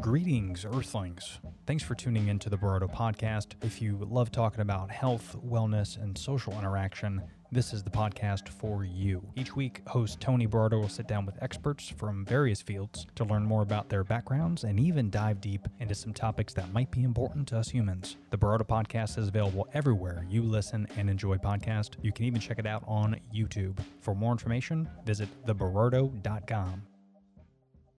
Greetings, Earthlings. Thanks for tuning into the Berardo podcast. If you love talking about health, wellness, and social interaction, this is the podcast for you. Each week, host Tony Berardo will sit down with experts from various fields to learn more about their backgrounds and even dive deep into some topics that might be important to us humans. The Berardo podcast is available everywhere you listen and enjoy podcast. You can even check it out on YouTube. For more information, visit theberardo.com.